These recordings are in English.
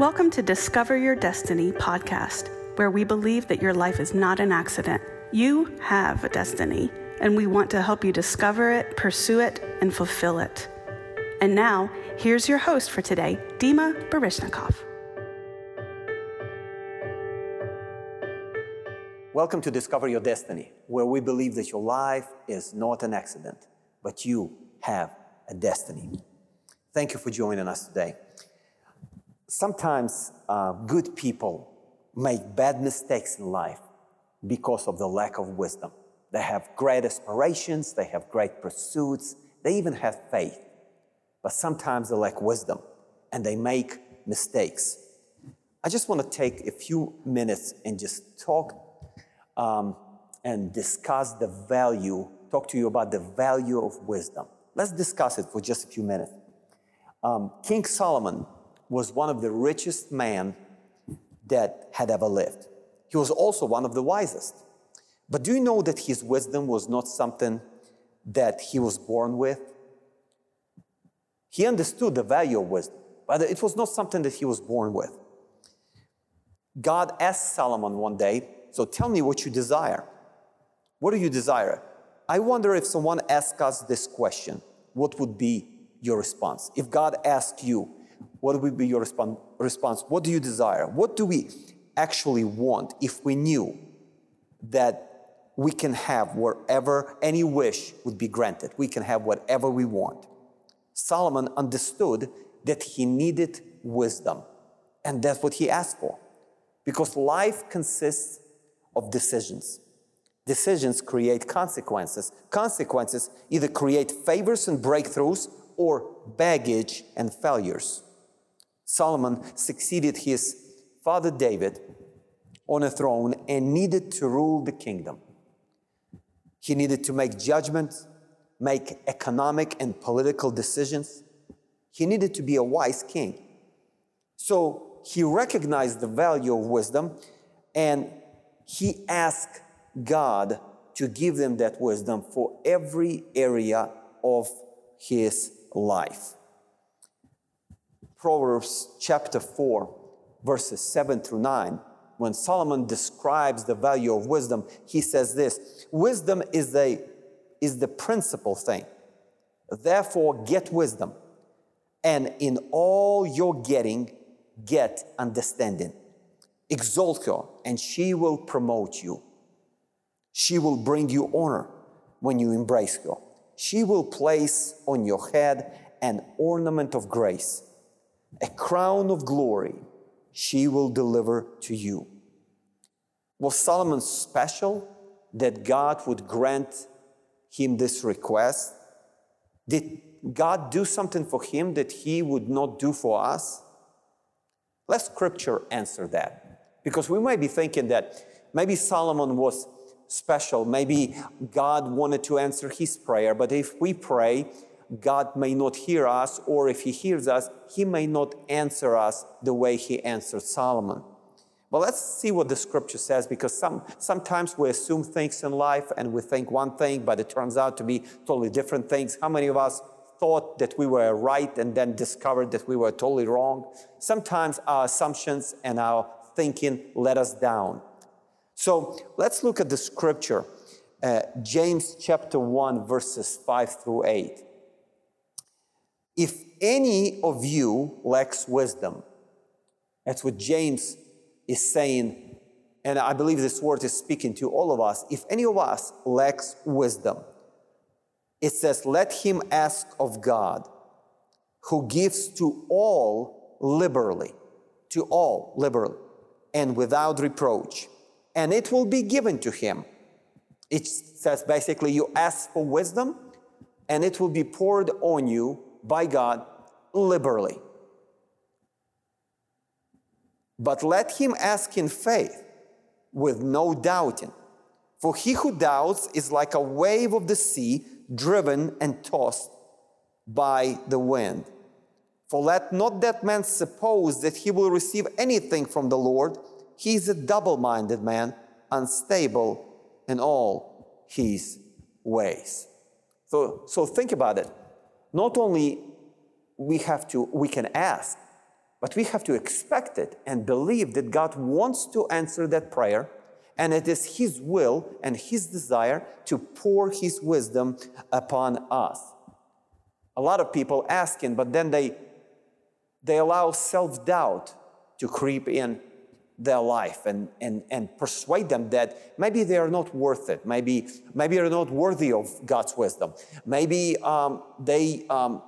Welcome to Discover Your Destiny podcast, where we believe that your life is not an accident. You have a destiny, and we want to help you discover it, pursue it, and fulfill it. And now, here's your host for today, Dima Baryshnikov. Welcome to Discover Your Destiny, where we believe that your life is not an accident, but you have a destiny. Thank you for joining us today sometimes uh, good people make bad mistakes in life because of the lack of wisdom. They have great aspirations, they have great pursuits, they even have faith, but sometimes they lack wisdom and they make mistakes. I just want to take a few minutes and just talk um, and discuss the value, talk to you about the value of wisdom. Let's discuss it for just a few minutes. Um, King Solomon was one of the richest men that had ever lived. He was also one of the wisest. But do you know that his wisdom was not something that he was born with? He understood the value of wisdom, but it was not something that he was born with. God asked Solomon one day, So tell me what you desire. What do you desire? I wonder if someone asked us this question, what would be your response? If God asked you, what would be your response? What do you desire? What do we actually want if we knew that we can have wherever any wish would be granted? We can have whatever we want. Solomon understood that he needed wisdom, and that's what he asked for. Because life consists of decisions. Decisions create consequences. Consequences either create favors and breakthroughs or baggage and failures. Solomon succeeded his father David on a throne and needed to rule the kingdom. He needed to make judgments, make economic and political decisions. He needed to be a wise king. So he recognized the value of wisdom and he asked God to give them that wisdom for every area of his life. Proverbs chapter 4, verses 7 through 9, when Solomon describes the value of wisdom, he says this Wisdom is the, is the principal thing. Therefore, get wisdom, and in all your getting, get understanding. Exalt her, and she will promote you. She will bring you honor when you embrace her. She will place on your head an ornament of grace a crown of glory she will deliver to you. Was Solomon special that God would grant him this request? Did God do something for him that he would not do for us? Let scripture answer that. Because we might be thinking that maybe Solomon was special, maybe God wanted to answer his prayer, but if we pray, God may not hear us, or if He hears us, He may not answer us the way He answered Solomon. But let's see what the scripture says because some, sometimes we assume things in life and we think one thing, but it turns out to be totally different things. How many of us thought that we were right and then discovered that we were totally wrong? Sometimes our assumptions and our thinking let us down. So let's look at the scripture, uh, James chapter 1, verses 5 through 8. If any of you lacks wisdom, that's what James is saying, and I believe this word is speaking to all of us. If any of us lacks wisdom, it says, Let him ask of God, who gives to all liberally, to all liberally, and without reproach, and it will be given to him. It says basically, you ask for wisdom, and it will be poured on you by God liberally. But let him ask in faith with no doubting. For he who doubts is like a wave of the sea driven and tossed by the wind. For let not that man suppose that he will receive anything from the Lord. He is a double minded man, unstable in all his ways. So, so think about it not only we have to, we can ask, But we have to expect it and believe that God wants to answer that prayer, and it is His will and His desire to pour His wisdom upon us. A lot of people asking, but then they, they allow self doubt to creep in their life and, and, and persuade them that maybe they are not worth it. Maybe, maybe they're not worthy of God's wisdom. Maybe um, they, um,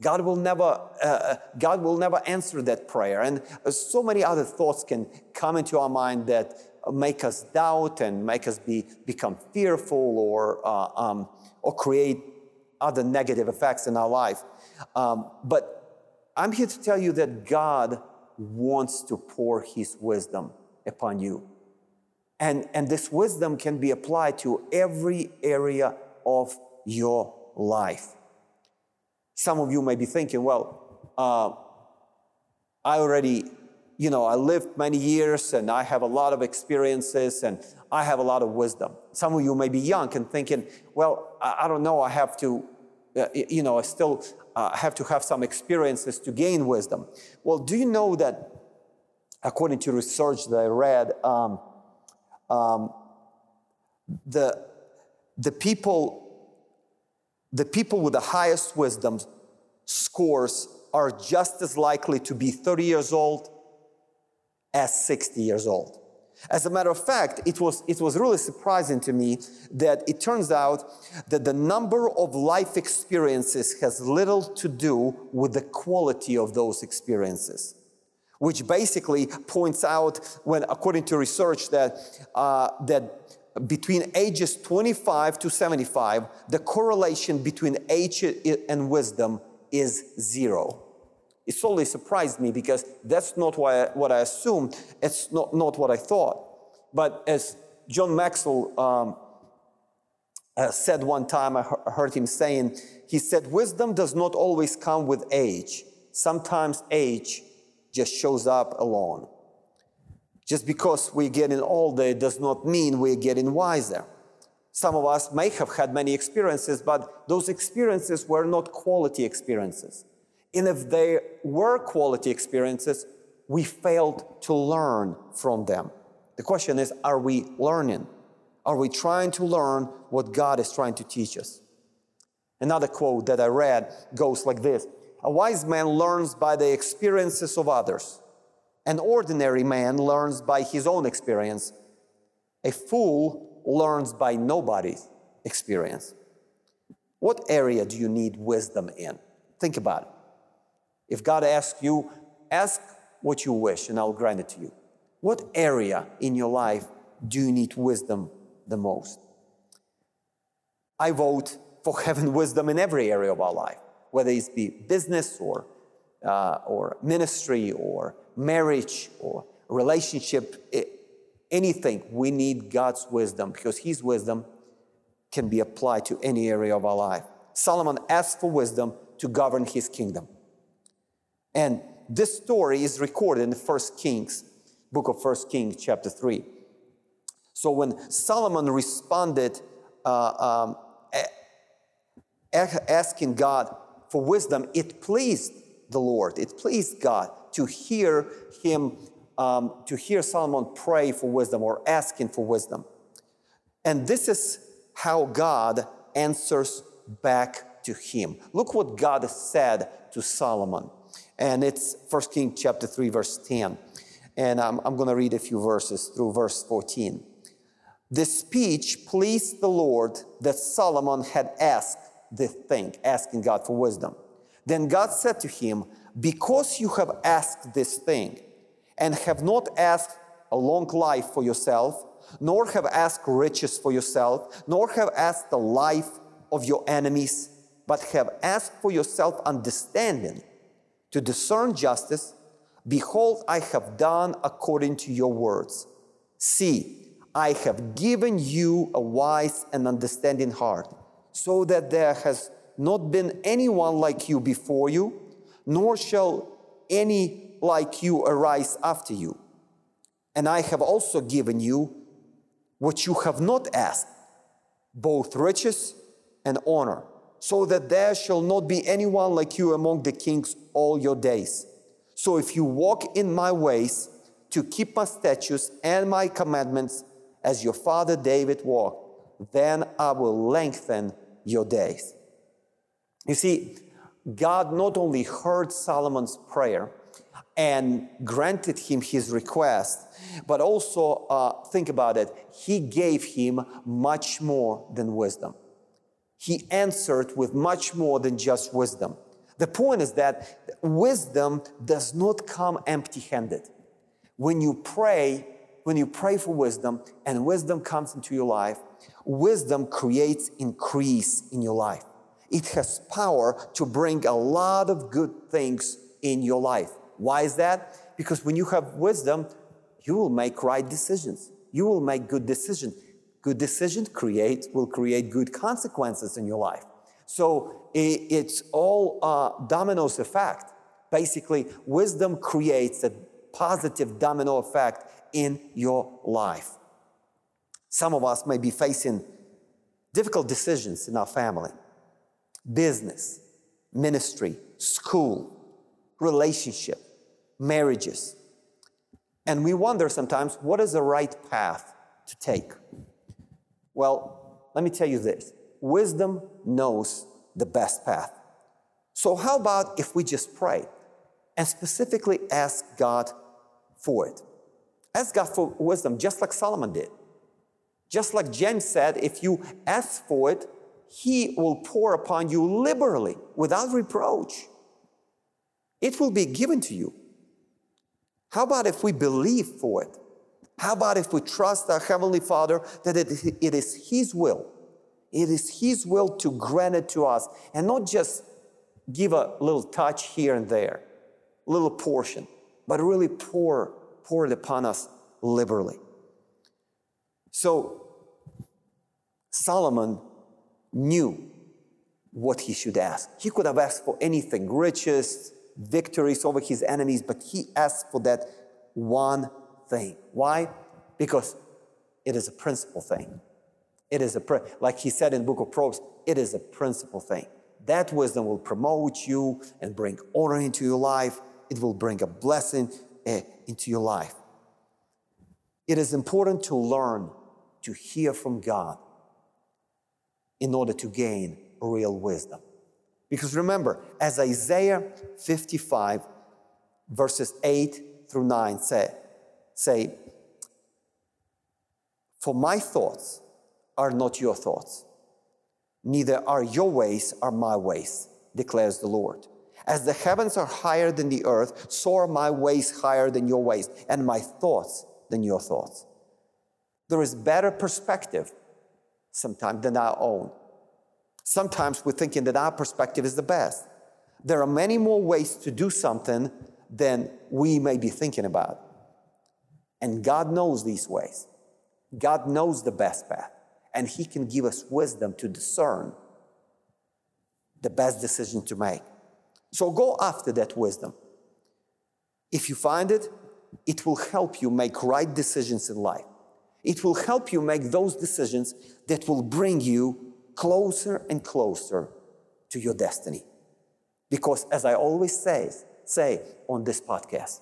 God will never, uh, uh, God will never answer that prayer. And uh, so many other thoughts can come into our mind that make us doubt and make us be, become fearful or, uh, um, or create other negative effects in our life. Um, but I'm here to tell you that God wants to pour His wisdom upon you. And, and this wisdom can be applied to every area of your life. Some of you may be thinking, well, uh, I already, you know, I lived many years and I have a lot of experiences and I have a lot of wisdom. Some of you may be young and thinking, well, I, I don't know, I have to, uh, you know, I still uh, have to have some experiences to gain wisdom. Well, do you know that according to research that I read, um, um, the, the people the people with the highest wisdom scores are just as likely to be 30 years old as 60 years old. As a matter of fact, it was, it was really surprising to me that it turns out that the number of life experiences has little to do with the quality of those experiences, which basically points out, when according to research, that, uh, that between ages 25 to 75, the correlation between age and wisdom is zero. It totally surprised me because that's not what I, what I assumed. It's not, not what I thought. But as John Maxwell um, uh, said one time, I heard him saying, he said, Wisdom does not always come with age. Sometimes age just shows up alone. Just because we're getting older does not mean we're getting wiser. Some of us may have had many experiences, but those experiences were not quality experiences. And if they were quality experiences, we failed to learn from them. The question is are we learning? Are we trying to learn what God is trying to teach us? Another quote that I read goes like this A wise man learns by the experiences of others an ordinary man learns by his own experience. A fool learns by nobody's experience. What area do you need wisdom in? Think about it. If God asks you, ask what you wish and I'll grant it to you. What area in your life do you need wisdom the most? I vote for having wisdom in every area of our life, whether it be business or, uh, or ministry or marriage or relationship, anything, we need God's wisdom because His wisdom can be applied to any area of our life. Solomon asked for wisdom to govern his kingdom. And this story is recorded in the First Kings, book of First Kings, chapter 3. So when Solomon responded, uh, um, asking God for wisdom, it pleased the Lord, it pleased God to hear him, um, to hear Solomon pray for wisdom or asking for wisdom. And this is how God answers back to him. Look what God said to Solomon. And it's 1 Kings chapter 3, verse 10. And I'm, I'm going to read a few verses through verse 14. This speech pleased the Lord that Solomon had asked this thing, asking God for wisdom. Then God said to him, because you have asked this thing and have not asked a long life for yourself, nor have asked riches for yourself, nor have asked the life of your enemies, but have asked for yourself understanding to discern justice, behold, I have done according to your words. See, I have given you a wise and understanding heart, so that there has not been anyone like you before you nor shall any like you arise after you. And I have also given you what you have not asked, both riches and honor, so that there shall not be anyone like you among the kings all your days. So if you walk in my ways to keep my statutes and my commandments as your father David walked, then I will lengthen your days. You see, God not only heard Solomon's prayer and granted him his request, but also uh, think about it, he gave him much more than wisdom. He answered with much more than just wisdom. The point is that wisdom does not come empty handed. When you pray, when you pray for wisdom and wisdom comes into your life, wisdom creates increase in your life. It has power to bring a lot of good things in your life. Why is that? Because when you have wisdom, you will make right decisions. You will make good decisions. Good decisions create will create good consequences in your life. So it's all a dominoes effect. Basically, wisdom creates a positive domino effect in your life. Some of us may be facing difficult decisions in our family, business, ministry, school, relationship, marriages. And we wonder sometimes what is the right path to take? Well, let me tell you this wisdom knows the best path. So, how about if we just pray and specifically ask God for it? Ask God for wisdom, just like Solomon did. Just like James said, if you ask for it, he will pour upon you liberally without reproach. It will be given to you. How about if we believe for it? How about if we trust our Heavenly Father that it, it is His will? It is His will to grant it to us and not just give a little touch here and there, a little portion, but really pour, pour it upon us liberally. So Solomon knew what he should ask. He could have asked for anything riches, victories over his enemies, but he asked for that one thing. Why? Because it is a principal thing. It is a, like he said in the book of Proverbs, it is a principal thing. That wisdom will promote you and bring honor into your life. It will bring a blessing uh, into your life. It is important to learn to hear from God in order to gain real wisdom. Because remember, as Isaiah 55, verses 8 through 9 say, say, For my thoughts are not your thoughts, neither are your ways are my ways, declares the Lord. As the heavens are higher than the earth, so are my ways higher than your ways, and my thoughts than your thoughts. There is better perspective sometimes than our own. Sometimes we're thinking that our perspective is the best. There are many more ways to do something than we may be thinking about. And God knows these ways. God knows the best path. And He can give us wisdom to discern the best decision to make. So go after that wisdom. If you find it, it will help you make right decisions in life. It will help you make those decisions that will bring you closer and closer to your destiny. Because as I always say, say on this podcast,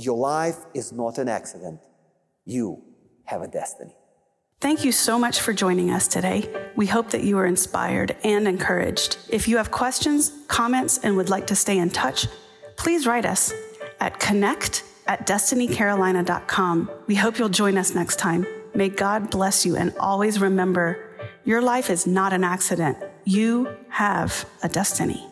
your life is not an accident. You have a destiny. Thank you so much for joining us today. We hope that you are inspired and encouraged. If you have questions, comments, and would like to stay in touch, please write us at connect at destinycarolina.com. We hope you'll join us next time. May God bless you and always remember your life is not an accident. You have a destiny.